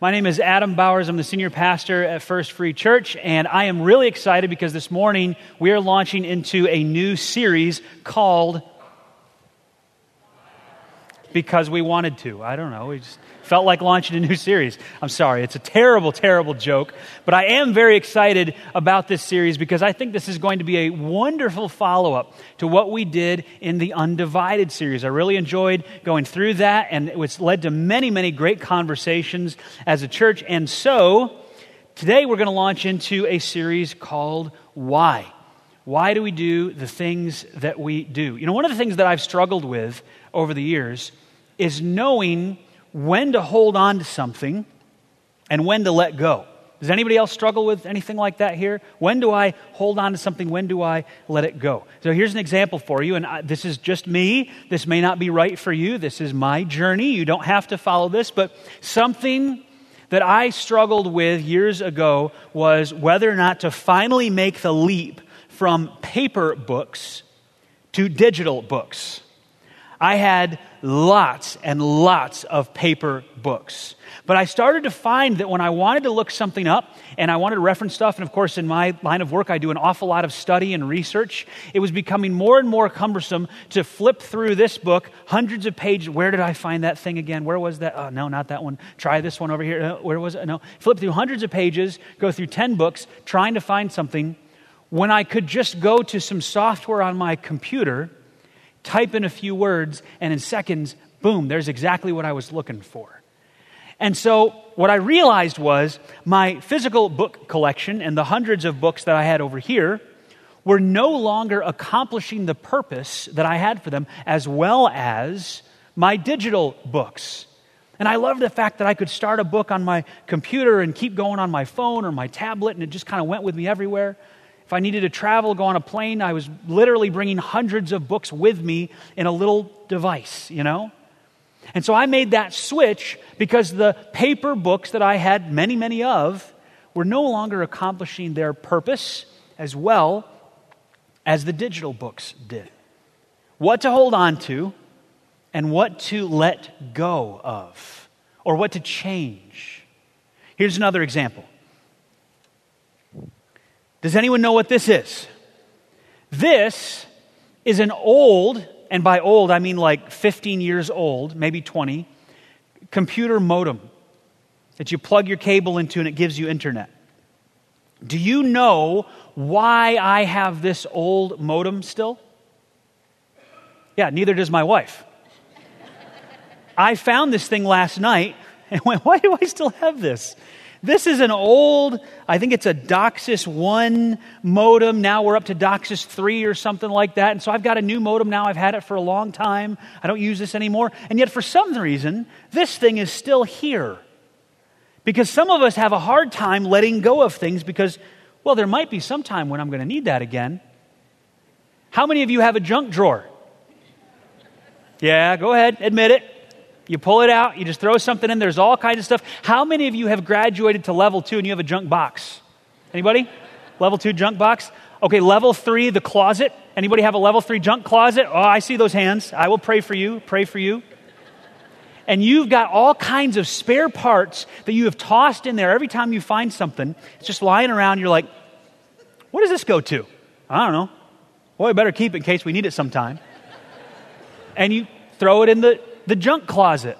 My name is Adam Bowers. I'm the senior pastor at First Free Church, and I am really excited because this morning we are launching into a new series called Because We Wanted to. I don't know. We just felt like launching a new series. I'm sorry, it's a terrible, terrible joke, but I am very excited about this series because I think this is going to be a wonderful follow up to what we did in the Undivided series. I really enjoyed going through that, and it's led to many, many great conversations as a church. And so, today we're going to launch into a series called Why. Why do we do the things that we do? You know, one of the things that I've struggled with over the years is knowing when to hold on to something and when to let go. Does anybody else struggle with anything like that here? When do I hold on to something? When do I let it go? So here's an example for you, and I, this is just me. This may not be right for you. This is my journey. You don't have to follow this, but something that I struggled with years ago was whether or not to finally make the leap from paper books to digital books. I had lots and lots of paper books. But I started to find that when I wanted to look something up and I wanted to reference stuff, and of course, in my line of work, I do an awful lot of study and research, it was becoming more and more cumbersome to flip through this book, hundreds of pages. Where did I find that thing again? Where was that? Oh, no, not that one. Try this one over here. Uh, where was it? No. Flip through hundreds of pages, go through 10 books, trying to find something when I could just go to some software on my computer type in a few words, and in seconds, boom, there's exactly what I was looking for. And so, what I realized was my physical book collection and the hundreds of books that I had over here were no longer accomplishing the purpose that I had for them, as well as my digital books. And I love the fact that I could start a book on my computer and keep going on my phone or my tablet, and it just kind of went with me everywhere. If I needed to travel, go on a plane, I was literally bringing hundreds of books with me in a little device, you know? And so I made that switch because the paper books that I had many, many of were no longer accomplishing their purpose as well as the digital books did. What to hold on to and what to let go of, or what to change. Here's another example does anyone know what this is? This is an old, and by old I mean like 15 years old, maybe 20, computer modem that you plug your cable into and it gives you internet. Do you know why I have this old modem still? Yeah, neither does my wife. I found this thing last night and went, why do I still have this? This is an old, I think it's a DOCSIS 1 modem. Now we're up to DOCSIS 3 or something like that. And so I've got a new modem now. I've had it for a long time. I don't use this anymore. And yet, for some reason, this thing is still here. Because some of us have a hard time letting go of things because, well, there might be some time when I'm going to need that again. How many of you have a junk drawer? Yeah, go ahead, admit it. You pull it out, you just throw something in, there's all kinds of stuff. How many of you have graduated to level two and you have a junk box? Anybody? level two junk box? Okay, level three, the closet. Anybody have a level three junk closet? Oh, I see those hands. I will pray for you, pray for you. And you've got all kinds of spare parts that you have tossed in there every time you find something. It's just lying around. You're like, what does this go to? I don't know. Well, I better keep it in case we need it sometime. And you throw it in the the junk closet.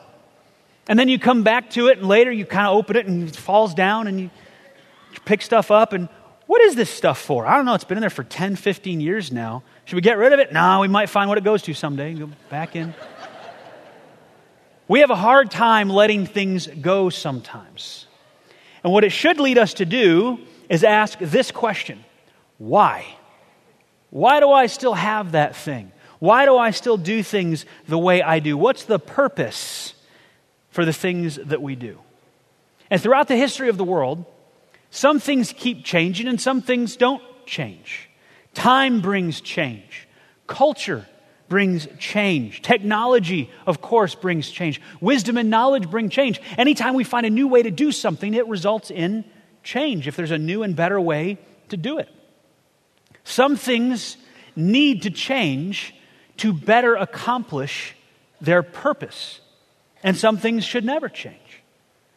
And then you come back to it, and later you kind of open it and it falls down, and you pick stuff up. And what is this stuff for? I don't know. It's been in there for 10, 15 years now. Should we get rid of it? No, we might find what it goes to someday and go back in. we have a hard time letting things go sometimes. And what it should lead us to do is ask this question Why? Why do I still have that thing? Why do I still do things the way I do? What's the purpose for the things that we do? And throughout the history of the world, some things keep changing and some things don't change. Time brings change. Culture brings change. Technology, of course, brings change. Wisdom and knowledge bring change. Anytime we find a new way to do something, it results in change if there's a new and better way to do it. Some things need to change to better accomplish their purpose. And some things should never change.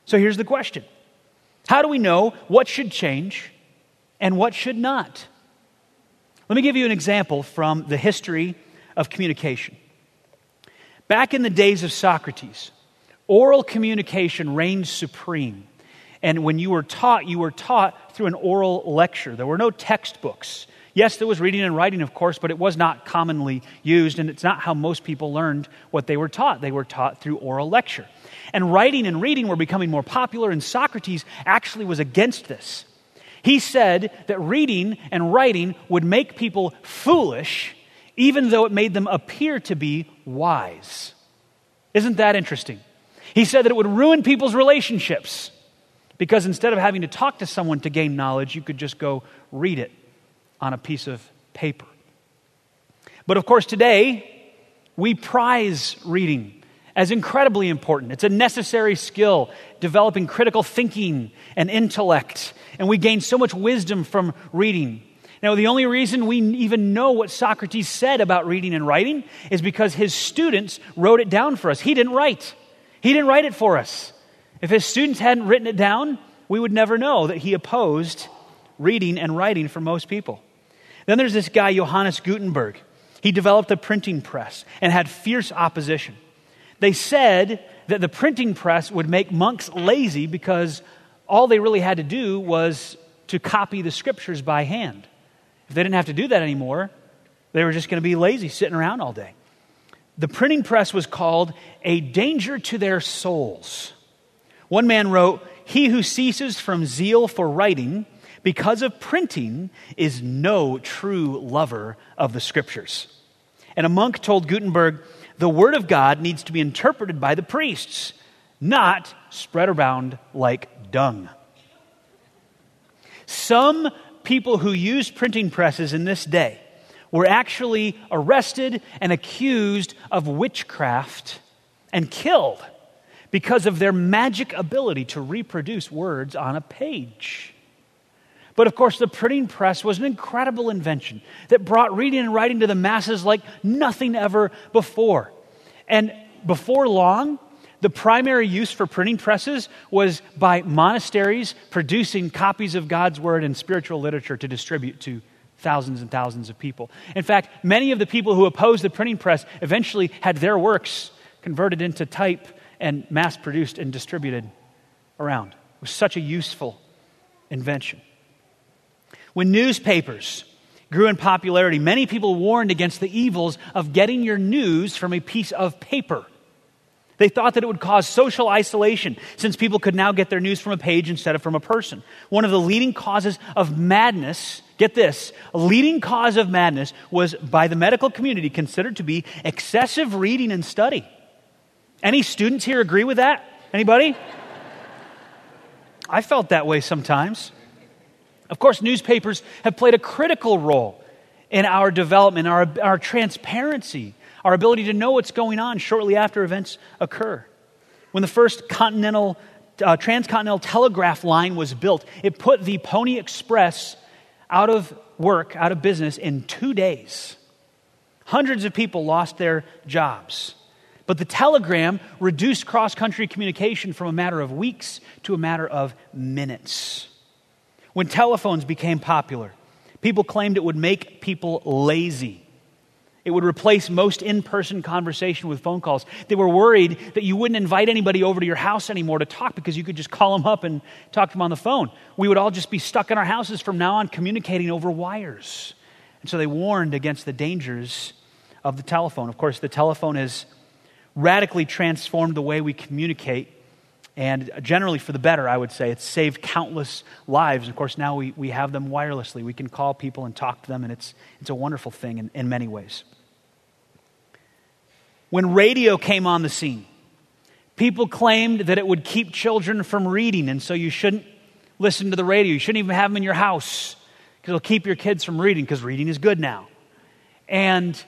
So here's the question How do we know what should change and what should not? Let me give you an example from the history of communication. Back in the days of Socrates, oral communication reigned supreme. And when you were taught, you were taught through an oral lecture. There were no textbooks. Yes, there was reading and writing, of course, but it was not commonly used, and it's not how most people learned what they were taught. They were taught through oral lecture. And writing and reading were becoming more popular, and Socrates actually was against this. He said that reading and writing would make people foolish, even though it made them appear to be wise. Isn't that interesting? He said that it would ruin people's relationships because instead of having to talk to someone to gain knowledge, you could just go read it on a piece of paper. But of course, today, we prize reading as incredibly important. It's a necessary skill, developing critical thinking and intellect. And we gain so much wisdom from reading. Now, the only reason we even know what Socrates said about reading and writing is because his students wrote it down for us. He didn't write, he didn't write it for us. If his students hadn't written it down, we would never know that he opposed reading and writing for most people. Then there's this guy, Johannes Gutenberg. He developed a printing press and had fierce opposition. They said that the printing press would make monks lazy because all they really had to do was to copy the scriptures by hand. If they didn't have to do that anymore, they were just going to be lazy, sitting around all day. The printing press was called a danger to their souls. One man wrote, He who ceases from zeal for writing because of printing is no true lover of the scriptures. And a monk told Gutenberg, the word of God needs to be interpreted by the priests, not spread around like dung. Some people who used printing presses in this day were actually arrested and accused of witchcraft and killed because of their magic ability to reproduce words on a page. But of course, the printing press was an incredible invention that brought reading and writing to the masses like nothing ever before. And before long, the primary use for printing presses was by monasteries producing copies of God's Word and spiritual literature to distribute to thousands and thousands of people. In fact, many of the people who opposed the printing press eventually had their works converted into type and mass produced and distributed around. It was such a useful invention. When newspapers grew in popularity, many people warned against the evils of getting your news from a piece of paper. They thought that it would cause social isolation since people could now get their news from a page instead of from a person. One of the leading causes of madness, get this, a leading cause of madness was by the medical community considered to be excessive reading and study. Any students here agree with that? Anybody? I felt that way sometimes. Of course, newspapers have played a critical role in our development, our, our transparency, our ability to know what's going on shortly after events occur. When the first continental, uh, transcontinental telegraph line was built, it put the Pony Express out of work, out of business in two days. Hundreds of people lost their jobs. But the telegram reduced cross country communication from a matter of weeks to a matter of minutes. When telephones became popular, people claimed it would make people lazy. It would replace most in person conversation with phone calls. They were worried that you wouldn't invite anybody over to your house anymore to talk because you could just call them up and talk to them on the phone. We would all just be stuck in our houses from now on communicating over wires. And so they warned against the dangers of the telephone. Of course, the telephone has radically transformed the way we communicate and generally for the better, I would say. It's saved countless lives. Of course, now we, we have them wirelessly. We can call people and talk to them, and it's, it's a wonderful thing in, in many ways. When radio came on the scene, people claimed that it would keep children from reading, and so you shouldn't listen to the radio. You shouldn't even have them in your house because it'll keep your kids from reading because reading is good now. And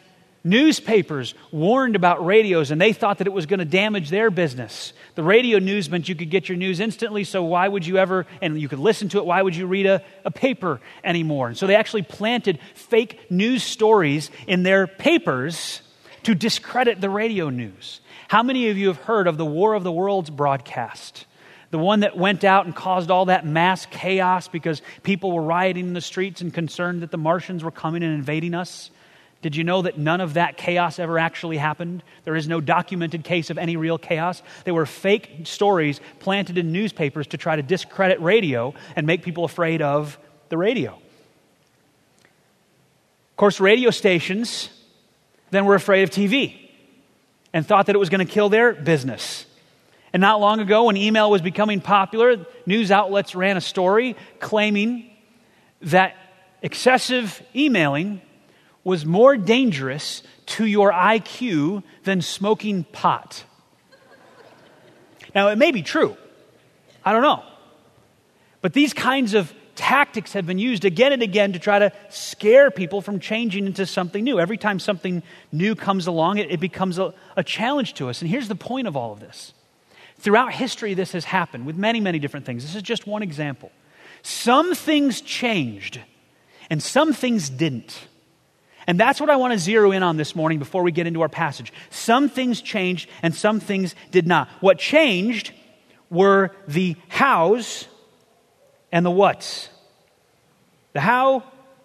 Newspapers warned about radios and they thought that it was going to damage their business. The radio news meant you could get your news instantly, so why would you ever, and you could listen to it, why would you read a, a paper anymore? And so they actually planted fake news stories in their papers to discredit the radio news. How many of you have heard of the War of the Worlds broadcast? the one that went out and caused all that mass chaos because people were rioting in the streets and concerned that the Martians were coming and invading us? Did you know that none of that chaos ever actually happened? There is no documented case of any real chaos. They were fake stories planted in newspapers to try to discredit radio and make people afraid of the radio. Of course, radio stations then were afraid of TV and thought that it was going to kill their business. And not long ago, when email was becoming popular, news outlets ran a story claiming that excessive emailing was more dangerous to your IQ than smoking pot. Now, it may be true. I don't know. But these kinds of tactics have been used again and again to try to scare people from changing into something new. Every time something new comes along, it, it becomes a, a challenge to us. And here's the point of all of this Throughout history, this has happened with many, many different things. This is just one example. Some things changed, and some things didn't. And that's what I want to zero in on this morning before we get into our passage. Some things changed, and some things did not. What changed were the hows and the whats. The how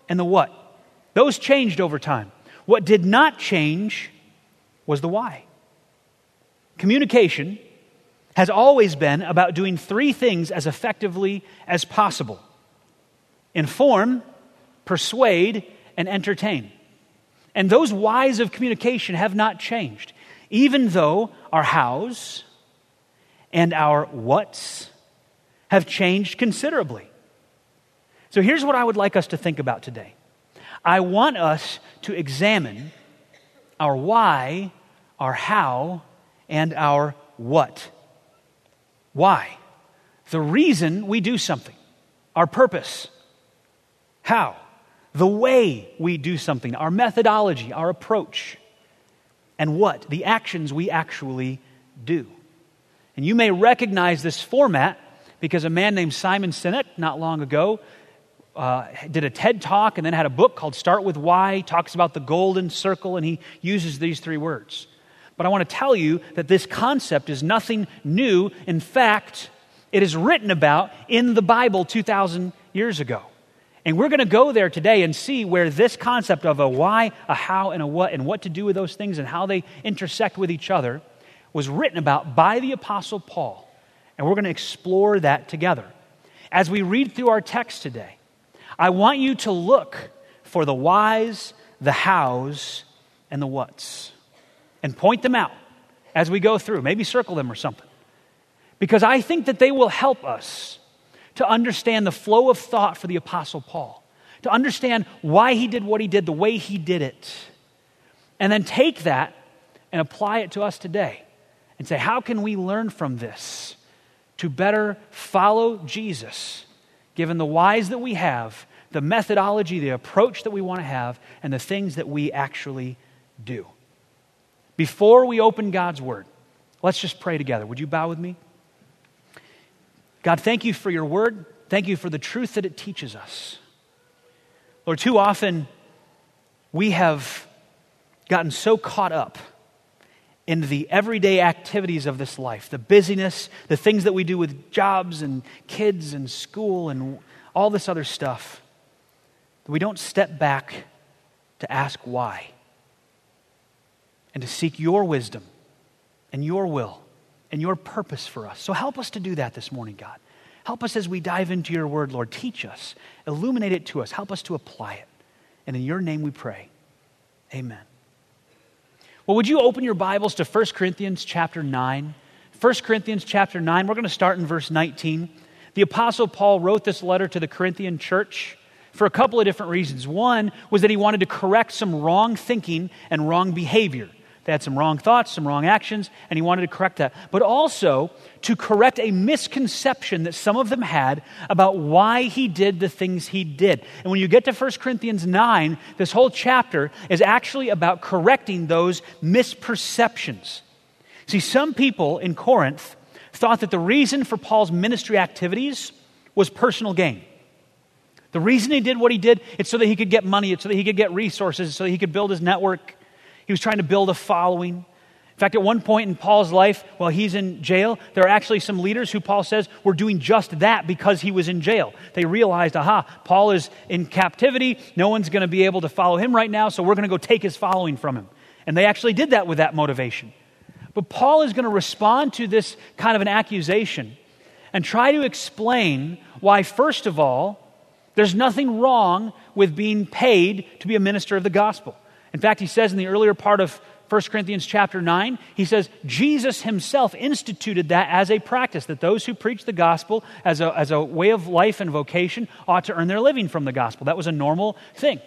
and the what. Those changed over time. What did not change was the why. Communication has always been about doing three things as effectively as possible inform, persuade, and entertain. And those whys of communication have not changed, even though our hows and our whats have changed considerably. So here's what I would like us to think about today I want us to examine our why, our how, and our what. Why? The reason we do something, our purpose. How? The way we do something, our methodology, our approach. And what? The actions we actually do. And you may recognize this format because a man named Simon Sinek, not long ago, uh, did a TED talk and then had a book called Start with Why. He talks about the golden circle, and he uses these three words. But I want to tell you that this concept is nothing new. In fact, it is written about in the Bible 2,000 years ago. And we're going to go there today and see where this concept of a why, a how, and a what, and what to do with those things and how they intersect with each other was written about by the Apostle Paul. And we're going to explore that together. As we read through our text today, I want you to look for the whys, the hows, and the whats and point them out as we go through. Maybe circle them or something. Because I think that they will help us to understand the flow of thought for the Apostle Paul, to understand why he did what he did, the way he did it, and then take that and apply it to us today and say, how can we learn from this to better follow Jesus, given the whys that we have, the methodology, the approach that we want to have, and the things that we actually do? Before we open God's Word, let's just pray together. Would you bow with me? God, thank you for your Word. Thank you for the truth that it teaches us. Lord, too often we have gotten so caught up in the everyday activities of this life, the busyness, the things that we do with jobs and kids and school and all this other stuff, that we don't step back to ask why and to seek your wisdom and your will and your purpose for us. So help us to do that this morning, God. Help us as we dive into your word, Lord. Teach us, illuminate it to us, help us to apply it. And in your name we pray. Amen. Well, would you open your Bibles to 1 Corinthians chapter 9? 1 Corinthians chapter 9, we're going to start in verse 19. The Apostle Paul wrote this letter to the Corinthian church for a couple of different reasons. One was that he wanted to correct some wrong thinking and wrong behavior. They had some wrong thoughts, some wrong actions, and he wanted to correct that. But also to correct a misconception that some of them had about why he did the things he did. And when you get to 1 Corinthians 9, this whole chapter is actually about correcting those misperceptions. See, some people in Corinth thought that the reason for Paul's ministry activities was personal gain. The reason he did what he did, it's so that he could get money, it's so that he could get resources, so that he could build his network he was trying to build a following. In fact, at one point in Paul's life, while he's in jail, there are actually some leaders who Paul says were doing just that because he was in jail. They realized, aha, Paul is in captivity. No one's going to be able to follow him right now, so we're going to go take his following from him. And they actually did that with that motivation. But Paul is going to respond to this kind of an accusation and try to explain why, first of all, there's nothing wrong with being paid to be a minister of the gospel. In fact, he says in the earlier part of 1 Corinthians chapter 9, he says Jesus himself instituted that as a practice, that those who preach the gospel as a, as a way of life and vocation ought to earn their living from the gospel. That was a normal thing.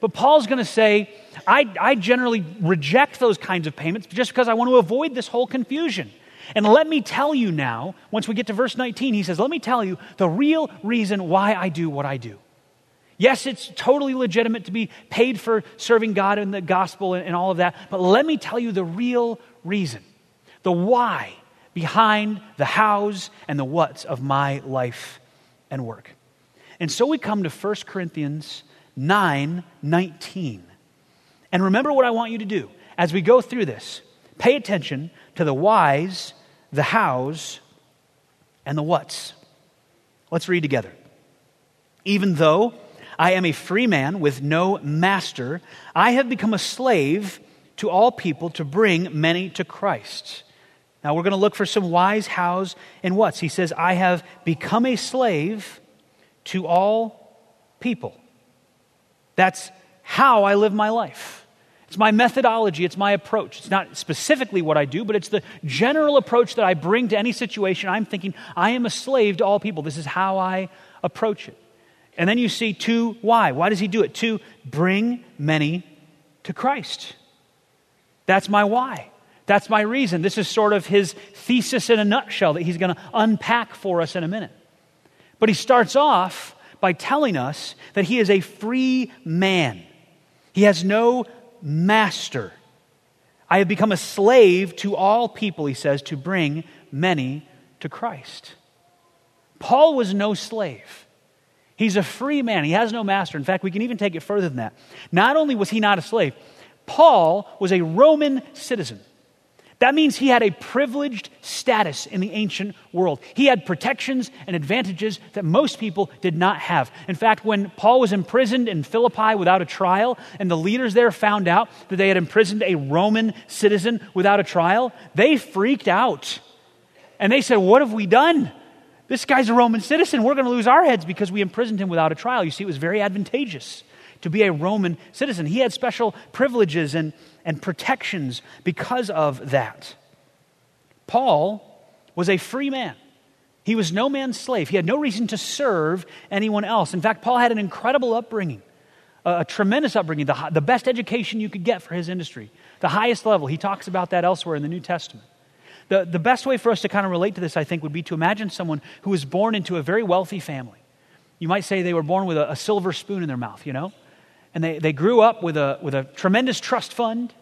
But Paul's going to say, I, I generally reject those kinds of payments just because I want to avoid this whole confusion. And let me tell you now, once we get to verse 19, he says, Let me tell you the real reason why I do what I do. Yes, it's totally legitimate to be paid for serving God and the gospel and, and all of that, but let me tell you the real reason, the why behind the hows and the whats of my life and work. And so we come to 1 Corinthians 9 19. And remember what I want you to do as we go through this. Pay attention to the whys, the hows, and the whats. Let's read together. Even though I am a free man with no master. I have become a slave to all people to bring many to Christ. Now we're going to look for some whys, hows, and whats. He says, I have become a slave to all people. That's how I live my life. It's my methodology, it's my approach. It's not specifically what I do, but it's the general approach that I bring to any situation. I'm thinking, I am a slave to all people. This is how I approach it. And then you see two, why. Why does he do it? To bring many to Christ. That's my why. That's my reason. This is sort of his thesis in a nutshell that he's going to unpack for us in a minute. But he starts off by telling us that he is a free man. He has no master. I have become a slave to all people, he says, to bring many to Christ. Paul was no slave. He's a free man. He has no master. In fact, we can even take it further than that. Not only was he not a slave, Paul was a Roman citizen. That means he had a privileged status in the ancient world. He had protections and advantages that most people did not have. In fact, when Paul was imprisoned in Philippi without a trial, and the leaders there found out that they had imprisoned a Roman citizen without a trial, they freaked out. And they said, What have we done? This guy's a Roman citizen. We're going to lose our heads because we imprisoned him without a trial. You see, it was very advantageous to be a Roman citizen. He had special privileges and, and protections because of that. Paul was a free man. He was no man's slave. He had no reason to serve anyone else. In fact, Paul had an incredible upbringing, a, a tremendous upbringing, the, the best education you could get for his industry, the highest level. He talks about that elsewhere in the New Testament. The, the best way for us to kind of relate to this, I think, would be to imagine someone who was born into a very wealthy family. You might say they were born with a, a silver spoon in their mouth, you know? And they, they grew up with a, with a tremendous trust fund,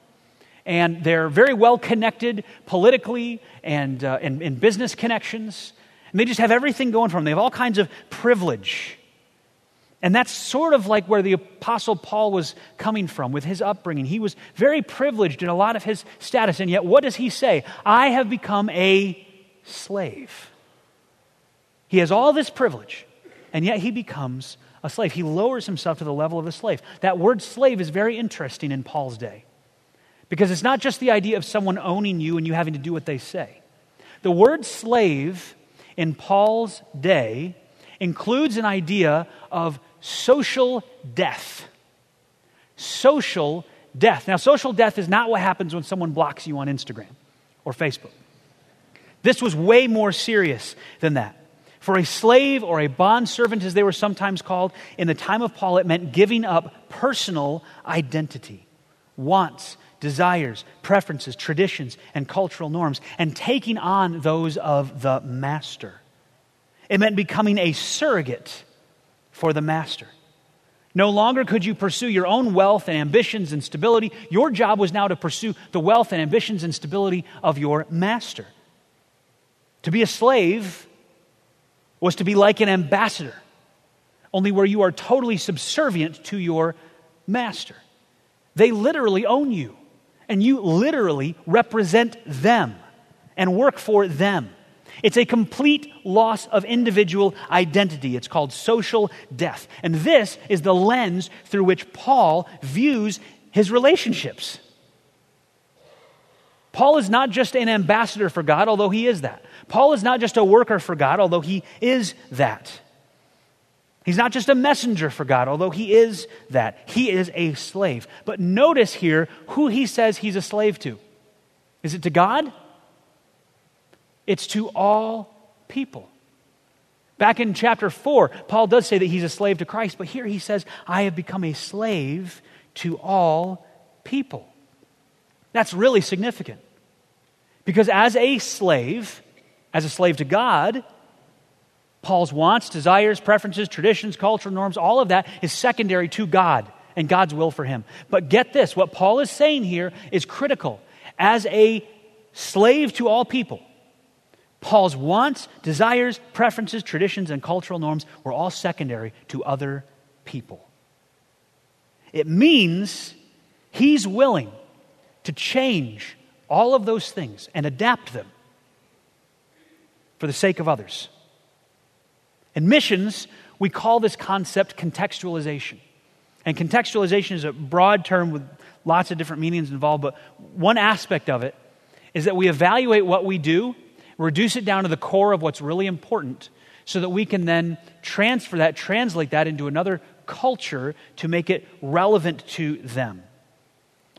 and they're very well connected politically and uh, in, in business connections. And they just have everything going for them. They have all kinds of privilege. And that's sort of like where the Apostle Paul was coming from with his upbringing. He was very privileged in a lot of his status, and yet what does he say? I have become a slave. He has all this privilege, and yet he becomes a slave. He lowers himself to the level of a slave. That word slave is very interesting in Paul's day because it's not just the idea of someone owning you and you having to do what they say. The word slave in Paul's day includes an idea of social death. Social death. Now, social death is not what happens when someone blocks you on Instagram or Facebook. This was way more serious than that. For a slave or a bondservant, as they were sometimes called, in the time of Paul, it meant giving up personal identity, wants, desires, preferences, traditions, and cultural norms, and taking on those of the master. It meant becoming a surrogate for the master. No longer could you pursue your own wealth and ambitions and stability. Your job was now to pursue the wealth and ambitions and stability of your master. To be a slave was to be like an ambassador, only where you are totally subservient to your master. They literally own you. and you literally represent them and work for them. It's a complete loss of individual identity. It's called social death. And this is the lens through which Paul views his relationships. Paul is not just an ambassador for God, although he is that. Paul is not just a worker for God, although he is that. He's not just a messenger for God, although he is that. He is a slave. But notice here who he says he's a slave to. Is it to God? It's to all people. Back in chapter 4, Paul does say that he's a slave to Christ, but here he says, I have become a slave to all people. That's really significant. Because as a slave, as a slave to God, Paul's wants, desires, preferences, traditions, cultural norms, all of that is secondary to God and God's will for him. But get this what Paul is saying here is critical. As a slave to all people, Paul's wants, desires, preferences, traditions, and cultural norms were all secondary to other people. It means he's willing to change all of those things and adapt them for the sake of others. In missions, we call this concept contextualization. And contextualization is a broad term with lots of different meanings involved, but one aspect of it is that we evaluate what we do, reduce it down to the core of what's really important, so that we can then transfer that, translate that into another culture to make it relevant to them.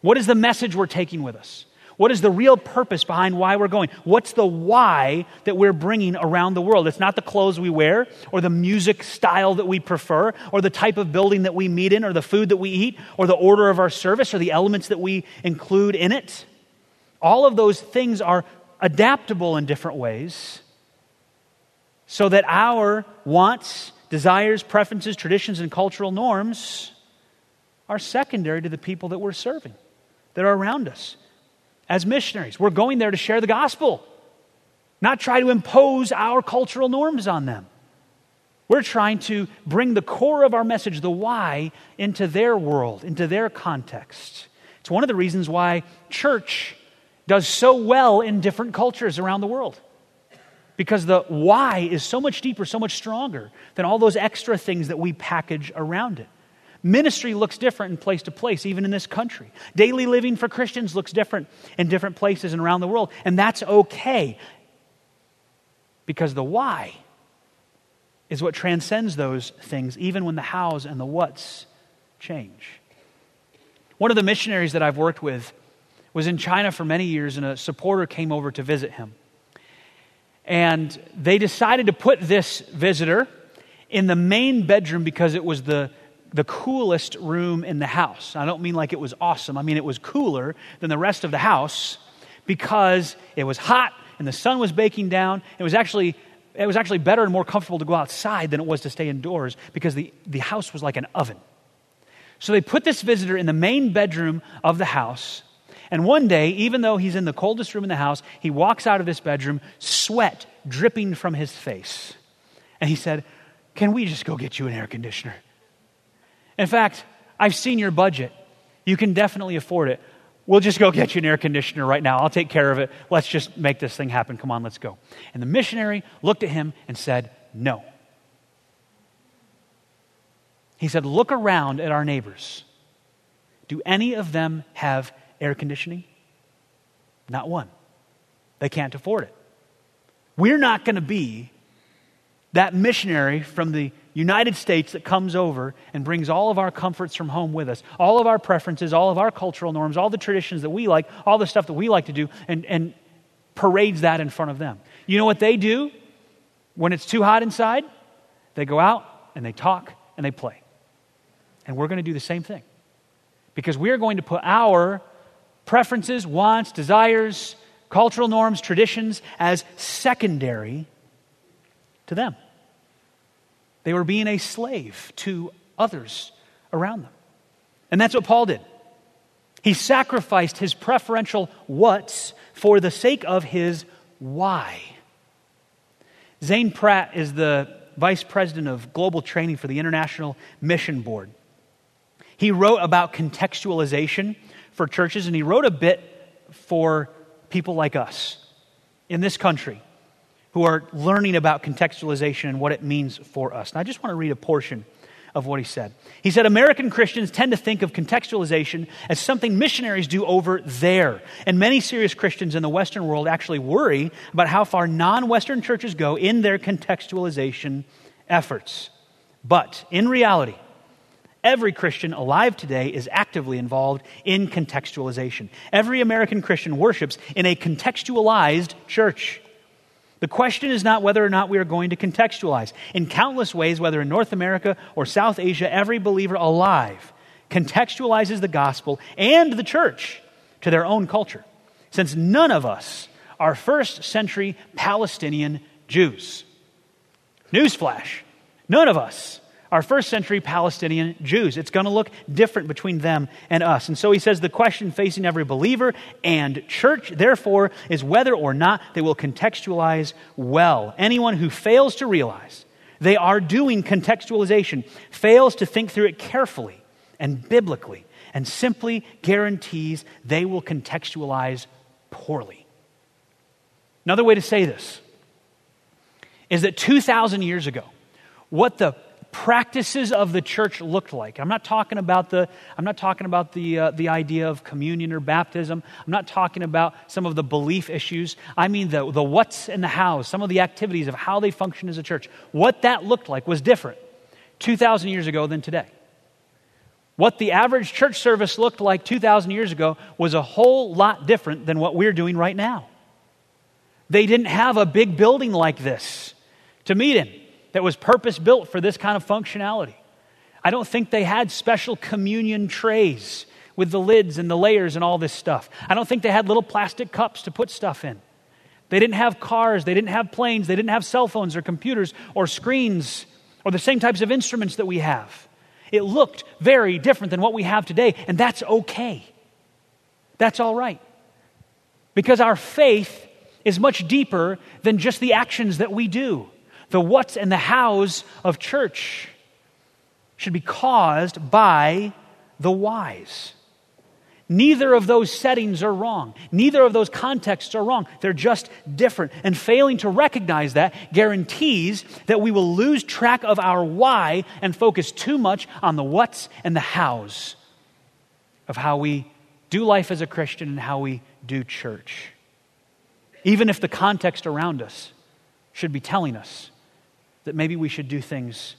What is the message we're taking with us? What is the real purpose behind why we're going? What's the why that we're bringing around the world? It's not the clothes we wear, or the music style that we prefer, or the type of building that we meet in, or the food that we eat, or the order of our service, or the elements that we include in it. All of those things are adaptable in different ways so that our wants, desires, preferences, traditions, and cultural norms are secondary to the people that we're serving, that are around us as missionaries. We're going there to share the gospel, not try to impose our cultural norms on them. We're trying to bring the core of our message, the why, into their world, into their context. It's one of the reasons why church does so well in different cultures around the world. Because the why is so much deeper, so much stronger than all those extra things that we package around it. Ministry looks different in place to place, even in this country. Daily living for Christians looks different in different places and around the world, and that's okay. Because the why is what transcends those things, even when the hows and the whats change. One of the missionaries that I've worked with was in China for many years, and a supporter came over to visit him. And they decided to put this visitor in the main bedroom because it was the the coolest room in the house. I don't mean like it was awesome, I mean it was cooler than the rest of the house because it was hot and the sun was baking down. It was actually it was actually better and more comfortable to go outside than it was to stay indoors because the, the house was like an oven. So they put this visitor in the main bedroom of the house. And one day, even though he's in the coldest room in the house, he walks out of this bedroom, sweat dripping from his face. And he said, Can we just go get you an air conditioner? In fact, I've seen your budget. You can definitely afford it. We'll just go get you an air conditioner right now. I'll take care of it. Let's just make this thing happen. Come on, let's go. And the missionary looked at him and said, No. He said, Look around at our neighbors. Do any of them have air conditioning? Not one. They can't afford it. We're not going to be that missionary from the United States that comes over and brings all of our comforts from home with us, all of our preferences, all of our cultural norms, all the traditions that we like, all the stuff that we like to do, and, and parades that in front of them. You know what they do when it's too hot inside? They go out and they talk and they play. And we're going to do the same thing. Because we are going to put our preferences, wants, desires, cultural norms, traditions as secondary to them. They were being a slave to others around them. And that's what Paul did. He sacrificed his preferential what's for the sake of his why. Zane Pratt is the vice president of global training for the International Mission Board. He wrote about contextualization for churches, and he wrote a bit for people like us in this country who are learning about contextualization and what it means for us. And I just want to read a portion of what he said. He said, American Christians tend to think of contextualization as something missionaries do over there. And many serious Christians in the Western world actually worry about how far non Western churches go in their contextualization efforts. But in reality, every Christian alive today is actively involved in contextualization. Every American Christian worships in a contextualized church. The question is not whether or not we are going to contextualize. In countless ways, whether in North America or South Asia, every believer alive contextualizes the gospel and the church to their own culture, since none of us are first century Palestinian Jews. Newsflash none of us are first century Palestinian Jews. It's going to look different between them and us. And so he says the question facing every believer and church, therefore, is whether or not they will contextualize well. Anyone who fails to realize they are doing contextualization fails to think through it carefully and biblically and simply guarantees they will contextualize poorly. Another way to say this is that 2,000 years ago, what the practices of the church looked like. I'm not talking about the, I'm not talking about the, uh, the idea of communion or baptism. I'm not talking about some of the belief issues. I mean the, the what's and the hows, some of the activities of how they function as a church. What that looked like was different 2,000 years ago than today. What the average church service looked like 2,000 years ago was a whole lot different than what we're doing right now. They didn't have a big building like this to meet in that was purpose built for this kind of functionality. I don't think they had special communion trays with the lids and the layers and all this stuff. I don't think they had little plastic cups to put stuff in. They didn't have cars, they didn't have planes, they didn't have cell phones or computers or screens or the same types of instruments that we have. It looked very different than what we have today, and that's okay. That's all right. Because our faith is much deeper than just the actions that we do the what's and the how's of church should be caused by the whys. Neither of those settings are wrong. Neither of those contexts are wrong. They're just different. And failing to recognize that guarantees that we will lose track of our why and focus too much on the what's and the how's of how we do life as a Christian and how we do church. Even if the context around us should be telling us that maybe we should do things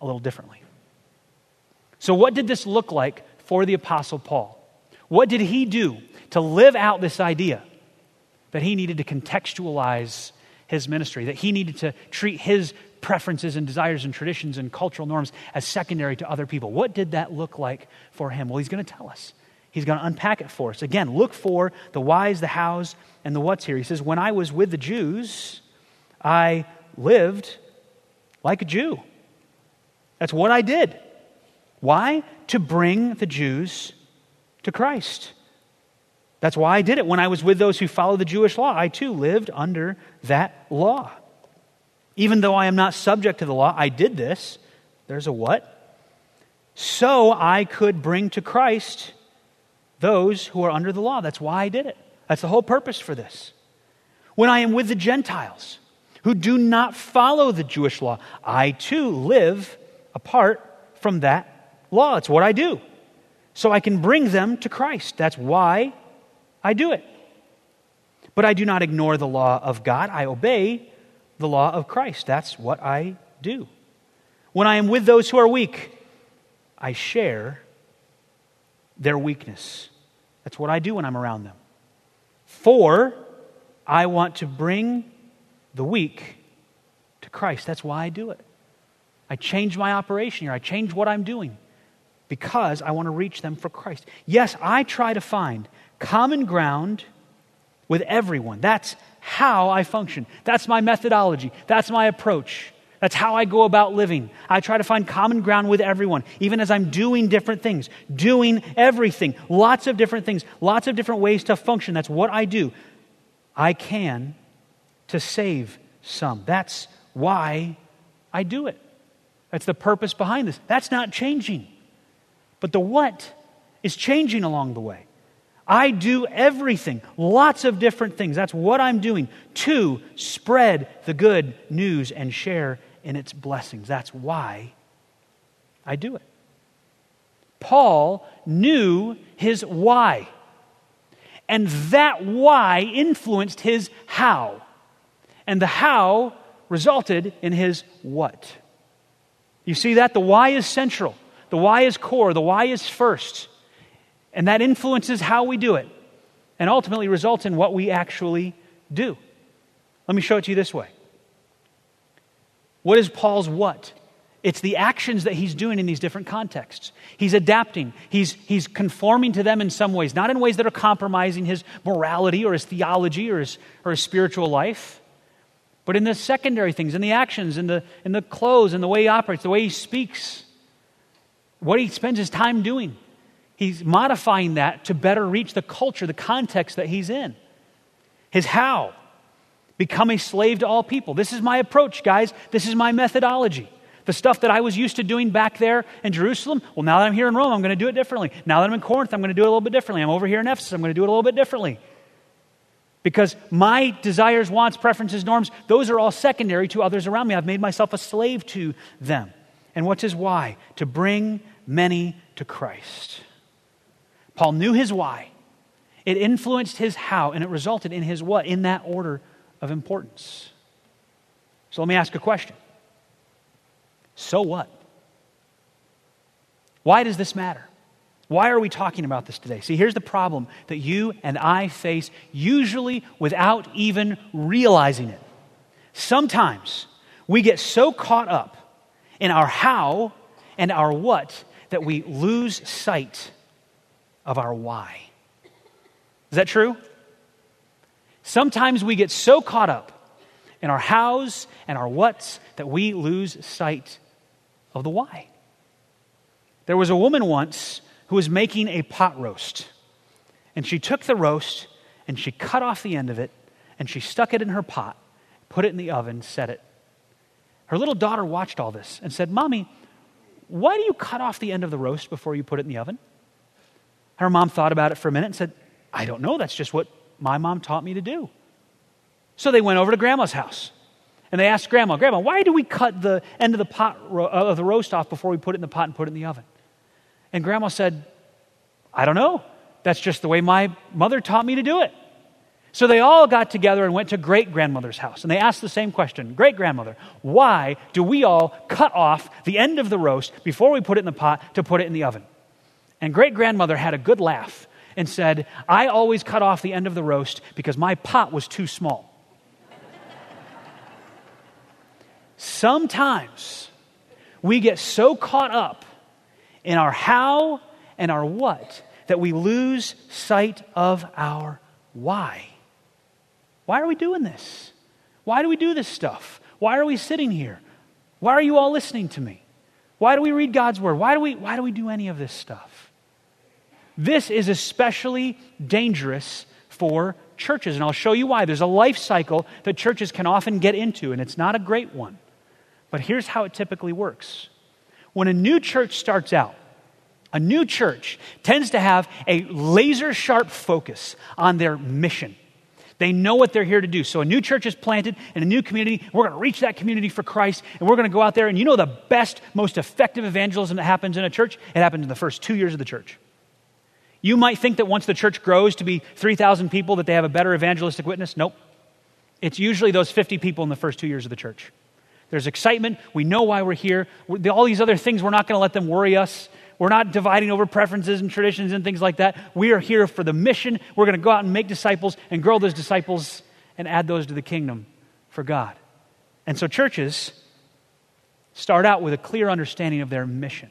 a little differently. So, what did this look like for the Apostle Paul? What did he do to live out this idea that he needed to contextualize his ministry, that he needed to treat his preferences and desires and traditions and cultural norms as secondary to other people? What did that look like for him? Well, he's going to tell us. He's going to unpack it for us. Again, look for the whys, the hows, and the what's here. He says, When I was with the Jews, I lived like a Jew. That's what I did. Why? To bring the Jews to Christ. That's why I did it. When I was with those who follow the Jewish law, I too lived under that law. Even though I am not subject to the law, I did this. There's a what? So I could bring to Christ those who are under the law. That's why I did it. That's the whole purpose for this. When I am with the Gentiles, who do not follow the Jewish law. I too live apart from that law. It's what I do. So I can bring them to Christ. That's why I do it. But I do not ignore the law of God. I obey the law of Christ. That's what I do. When I am with those who are weak, I share their weakness. That's what I do when I'm around them. For I want to bring the weak to Christ. That's why I do it. I change my operation here, I change what I'm doing because I want to reach them for Christ. Yes, I try to find common ground with everyone. That's how I function. That's my methodology. That's my approach. That's how I go about living. I try to find common ground with everyone, even as I'm doing different things, doing everything, lots of different things, lots of different ways to function. That's what I do. I can to save some. That's why I do it. That's the purpose behind this. That's not changing. But the what is changing along the way. I do everything, lots of different things. That's what I'm doing to spread the good news and share in its blessings. That's why I do it. Paul knew his why. And that why influenced his how. And the how resulted in his what. You see that? The why is central, the why is core, the why is first. And that influences how we do it and ultimately results in what we actually do. Let me show it to you this way. What is Paul's what? It's the actions that he's doing in these different contexts. He's adapting, he's, he's conforming to them in some ways, not in ways that are compromising his morality or his theology or his, or his spiritual life, but in the secondary things, in the actions, in the, in the clothes, in the way he operates, the way he speaks, what he spends his time doing. He's modifying that to better reach the culture, the context that he's in. His how become a slave to all people. This is my approach, guys. This is my methodology. The stuff that I was used to doing back there in Jerusalem, well, now that I'm here in Rome, I'm going to do it differently. Now that I'm in Corinth, I'm going to do it a little bit differently. I'm over here in Ephesus, I'm going to do it a little bit differently. Because my desires, wants, preferences, norms, those are all secondary to others around me. I've made myself a slave to them. And what's his why? To bring many to Christ. Paul knew his why. It influenced his how, and it resulted in his what in that order of importance. So let me ask a question. So what? Why does this matter? Why are we talking about this today? See, here's the problem that you and I face, usually without even realizing it. Sometimes we get so caught up in our how and our what that we lose sight of our why. Is that true? Sometimes we get so caught up in our hows and our whats that we lose sight of the why. There was a woman once who was making a pot roast, and she took the roast and she cut off the end of it and she stuck it in her pot, put it in the oven, set it. Her little daughter watched all this and said, Mommy, why do you cut off the end of the roast before you put it in the oven? Her mom thought about it for a minute and said, I don't know. That's just what my mom taught me to do. So they went over to grandma's house. And they asked grandma, Grandma, why do we cut the end of the pot uh, of the roast off before we put it in the pot and put it in the oven? And grandma said, I don't know. That's just the way my mother taught me to do it. So they all got together and went to great grandmother's house. And they asked the same question Great grandmother, why do we all cut off the end of the roast before we put it in the pot to put it in the oven? And great grandmother had a good laugh and said, I always cut off the end of the roast because my pot was too small. Sometimes we get so caught up in our how and our what that we lose sight of our why. Why are we doing this? Why do we do this stuff? Why are we sitting here? Why are you all listening to me? Why do we read God's word? Why do we, why do, we do any of this stuff? This is especially dangerous for churches, and I'll show you why. There's a life cycle that churches can often get into, and it's not a great one. But here's how it typically works when a new church starts out, a new church tends to have a laser sharp focus on their mission. They know what they're here to do. So a new church is planted in a new community. We're going to reach that community for Christ, and we're going to go out there. And you know the best, most effective evangelism that happens in a church? It happens in the first two years of the church. You might think that once the church grows to be 3,000 people, that they have a better evangelistic witness. Nope. It's usually those 50 people in the first two years of the church. There's excitement. We know why we're here. All these other things, we're not going to let them worry us. We're not dividing over preferences and traditions and things like that. We are here for the mission. We're going to go out and make disciples and grow those disciples and add those to the kingdom for God. And so churches start out with a clear understanding of their mission.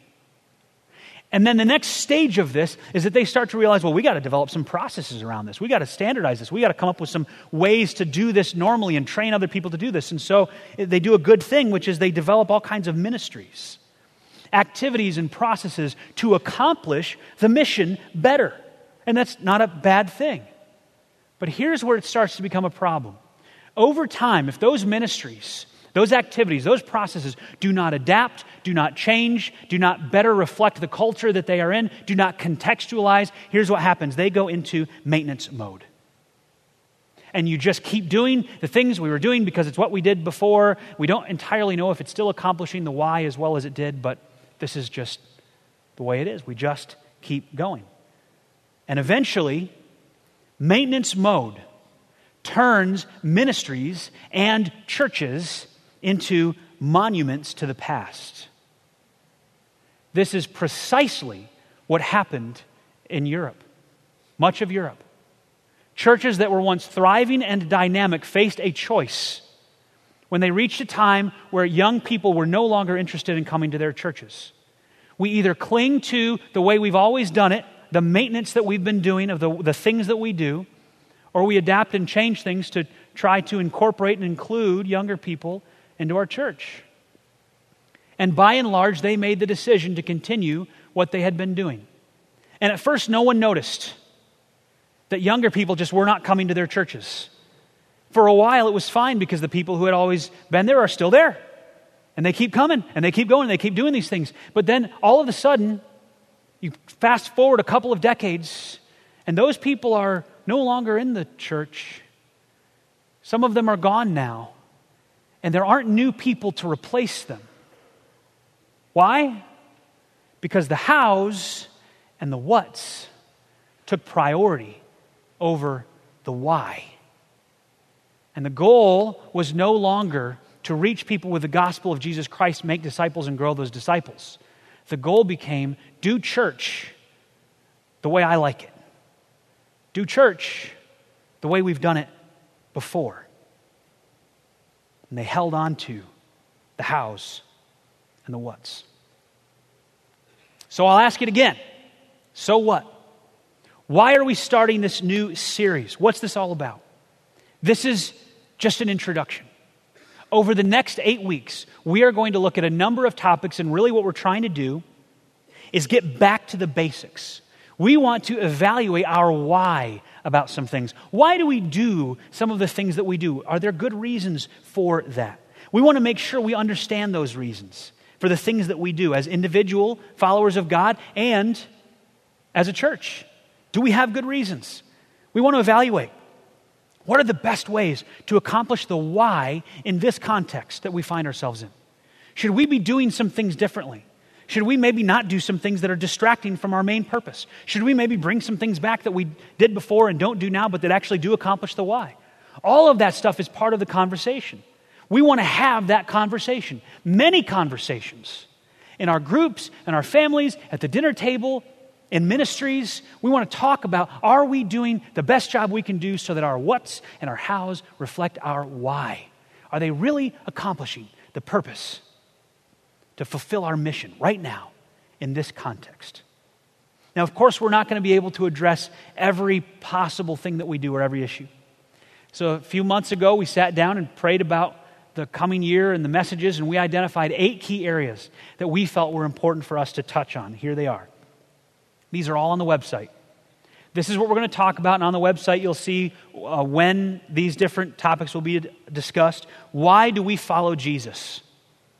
And then the next stage of this is that they start to realize, well, we got to develop some processes around this. We got to standardize this. We got to come up with some ways to do this normally and train other people to do this. And so eh, they do a good thing, which is they develop all kinds of ministries, activities, and processes to accomplish the mission better. And that's not a bad thing. But here's where it starts to become a problem. Over time, if those ministries those activities, those processes do not adapt, do not change, do not better reflect the culture that they are in, do not contextualize, here's what happens they go into maintenance mode. And you just keep doing the things we were doing because it's what we did before. We don't entirely know if it's still accomplishing the why as well as it did, but this is just the way it is. We just keep going. And eventually, maintenance mode turns ministries and churches into monuments to the past. This is precisely what happened in Europe, much of Europe. Churches that were once thriving and dynamic faced a choice when they reached a time where young people were no longer interested in coming to their churches. We either cling to the way we've always done it, the maintenance that we've been doing of the, the things that we do, or we adapt and change things to try to incorporate and include younger people into our church. And by and large, they made the decision to continue what they had been doing. And at first, no one noticed that younger people just were not coming to their churches. For a while, it was fine because the people who had always been there are still there. And they keep coming and they keep going and they keep doing these things. But then all of a sudden, you fast forward a couple of decades, and those people are no longer in the church. Some of them are gone now, and there aren't new people to replace them. Why? Because the hows and the whats took priority over the why. And the goal was no longer to reach people with the gospel of Jesus Christ, make disciples, and grow those disciples. The goal became do church the way I like it do church the way we've done it before. And they held on to the hows and the whats. So I'll ask it again. So what? Why are we starting this new series? What's this all about? This is just an introduction. Over the next eight weeks, we are going to look at a number of topics, and really what we're trying to do is get back to the basics. We want to evaluate our why about some things. Why do we do some of the things that we do? Are there good reasons for that? We want to make sure we understand those reasons for the things that we do as individual followers of God and as a church. Do we have good reasons? We want to evaluate what are the best ways to accomplish the why in this context that we find ourselves in? Should we be doing some things differently? Should we maybe not do some things that are distracting from our main purpose? Should we maybe bring some things back that we did before and don't do now, but that actually do accomplish the why? All of that stuff is part of the conversation. We want to have that conversation, many conversations in our groups and our families, at the dinner table, in ministries. We want to talk about are we doing the best job we can do so that our whats and our hows reflect our why? Are they really accomplishing the purpose to fulfill our mission right now in this context. Now, of course, we're not going to be able to address every possible thing that we do or every issue. So, a few months ago, we sat down and prayed about the coming year and the messages, and we identified eight key areas that we felt were important for us to touch on. Here they are. These are all on the website. This is what we're going to talk about, and on the website, you'll see uh, when these different topics will be discussed. Why do we follow Jesus?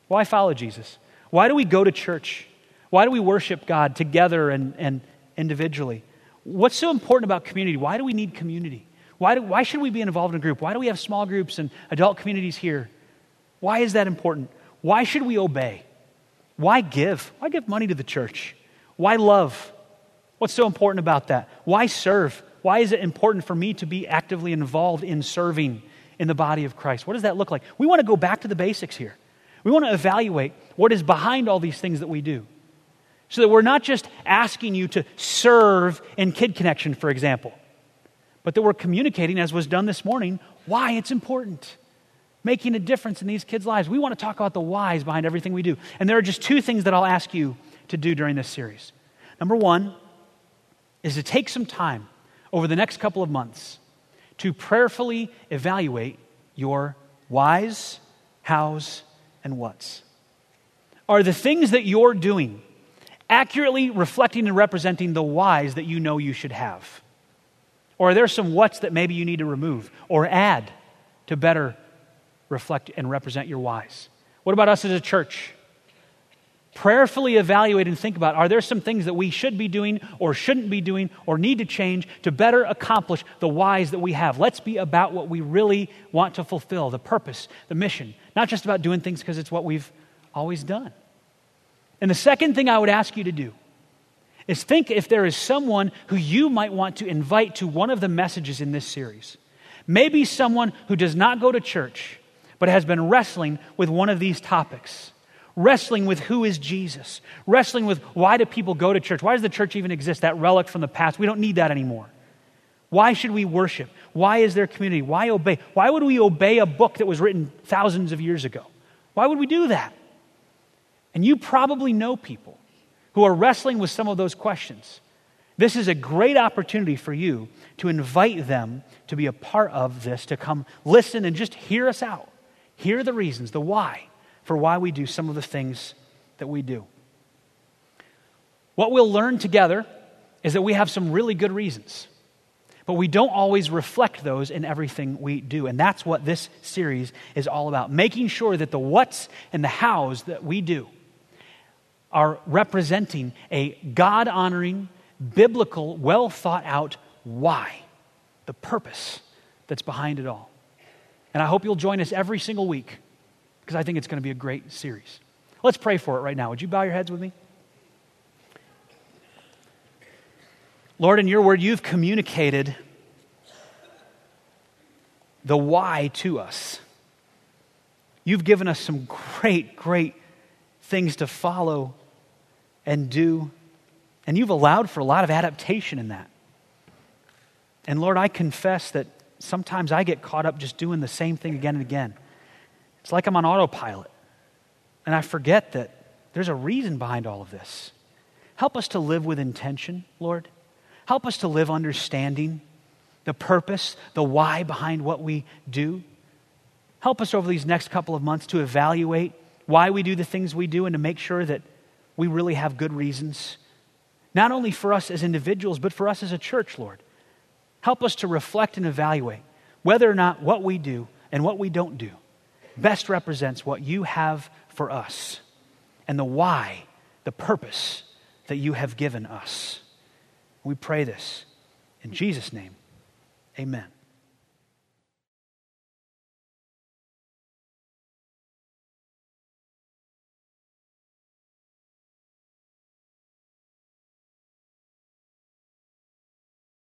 Why follow Jesus? Why do we go to church? Why do we worship God together and, and individually? What's so important about community? Why do we need community? Why, do, why should we be involved in a group? Why do we have small groups and adult communities here? Why is that important? Why should we obey? Why give? Why give money to the church? Why love? What's so important about that? Why serve? Why is it important for me to be actively involved in serving in the body of Christ? What does that look like? We want to go back to the basics here. We want to evaluate what is behind all these things that we do. So that we're not just asking you to serve in Kid Connection, for example, but that we're communicating, as was done this morning, why it's important, making a difference in these kids' lives. We want to talk about the whys behind everything we do. And there are just two things that I'll ask you to do during this series. Number one is to take some time over the next couple of months to prayerfully evaluate your whys, hows, and whats. Are the things that you're doing accurately reflecting and representing the whys that you know you should have? Or are there some whats that maybe you need to remove or add to better reflect and represent your whys? What about us as a church? Prayerfully evaluate and think about are there some things that we should be doing or shouldn't be doing or need to change to better accomplish the whys that we have? Let's be about what we really want to fulfill the purpose, the mission, not just about doing things because it's what we've always done. And the second thing I would ask you to do is think if there is someone who you might want to invite to one of the messages in this series. Maybe someone who does not go to church, but has been wrestling with one of these topics. Wrestling with who is Jesus. Wrestling with why do people go to church? Why does the church even exist? That relic from the past. We don't need that anymore. Why should we worship? Why is there community? Why obey? Why would we obey a book that was written thousands of years ago? Why would we do that? And you probably know people who are wrestling with some of those questions. This is a great opportunity for you to invite them to be a part of this, to come listen and just hear us out. Hear the reasons, the why, for why we do some of the things that we do. What we'll learn together is that we have some really good reasons, but we don't always reflect those in everything we do. And that's what this series is all about making sure that the what's and the how's that we do are representing a God honoring, biblical, well thought out why, the purpose that's behind it all. And I hope you'll join us every single week because I think it's going to be a great series. Let's pray for it right now. Would you bow your heads with me? Lord, in your word, you've communicated the why to us. You've given us some great, great things to follow and do. And you've allowed for a lot of adaptation in that. And Lord, I confess that sometimes I get caught up just doing the same thing again and again. It's like I'm on autopilot. And I forget that there's a reason behind all of this. Help us to live with intention, Lord. Help us to live understanding the purpose, the why behind what we do. Help us over these next couple of months to evaluate why we do the things we do and to make sure that we really have good reasons, not only for us as individuals, but for us as a church, Lord. Help us to reflect and evaluate whether or not what we do and what we don't do best represents what you have for us and the why, the purpose that you have given us. We pray this in Jesus' name. Amen.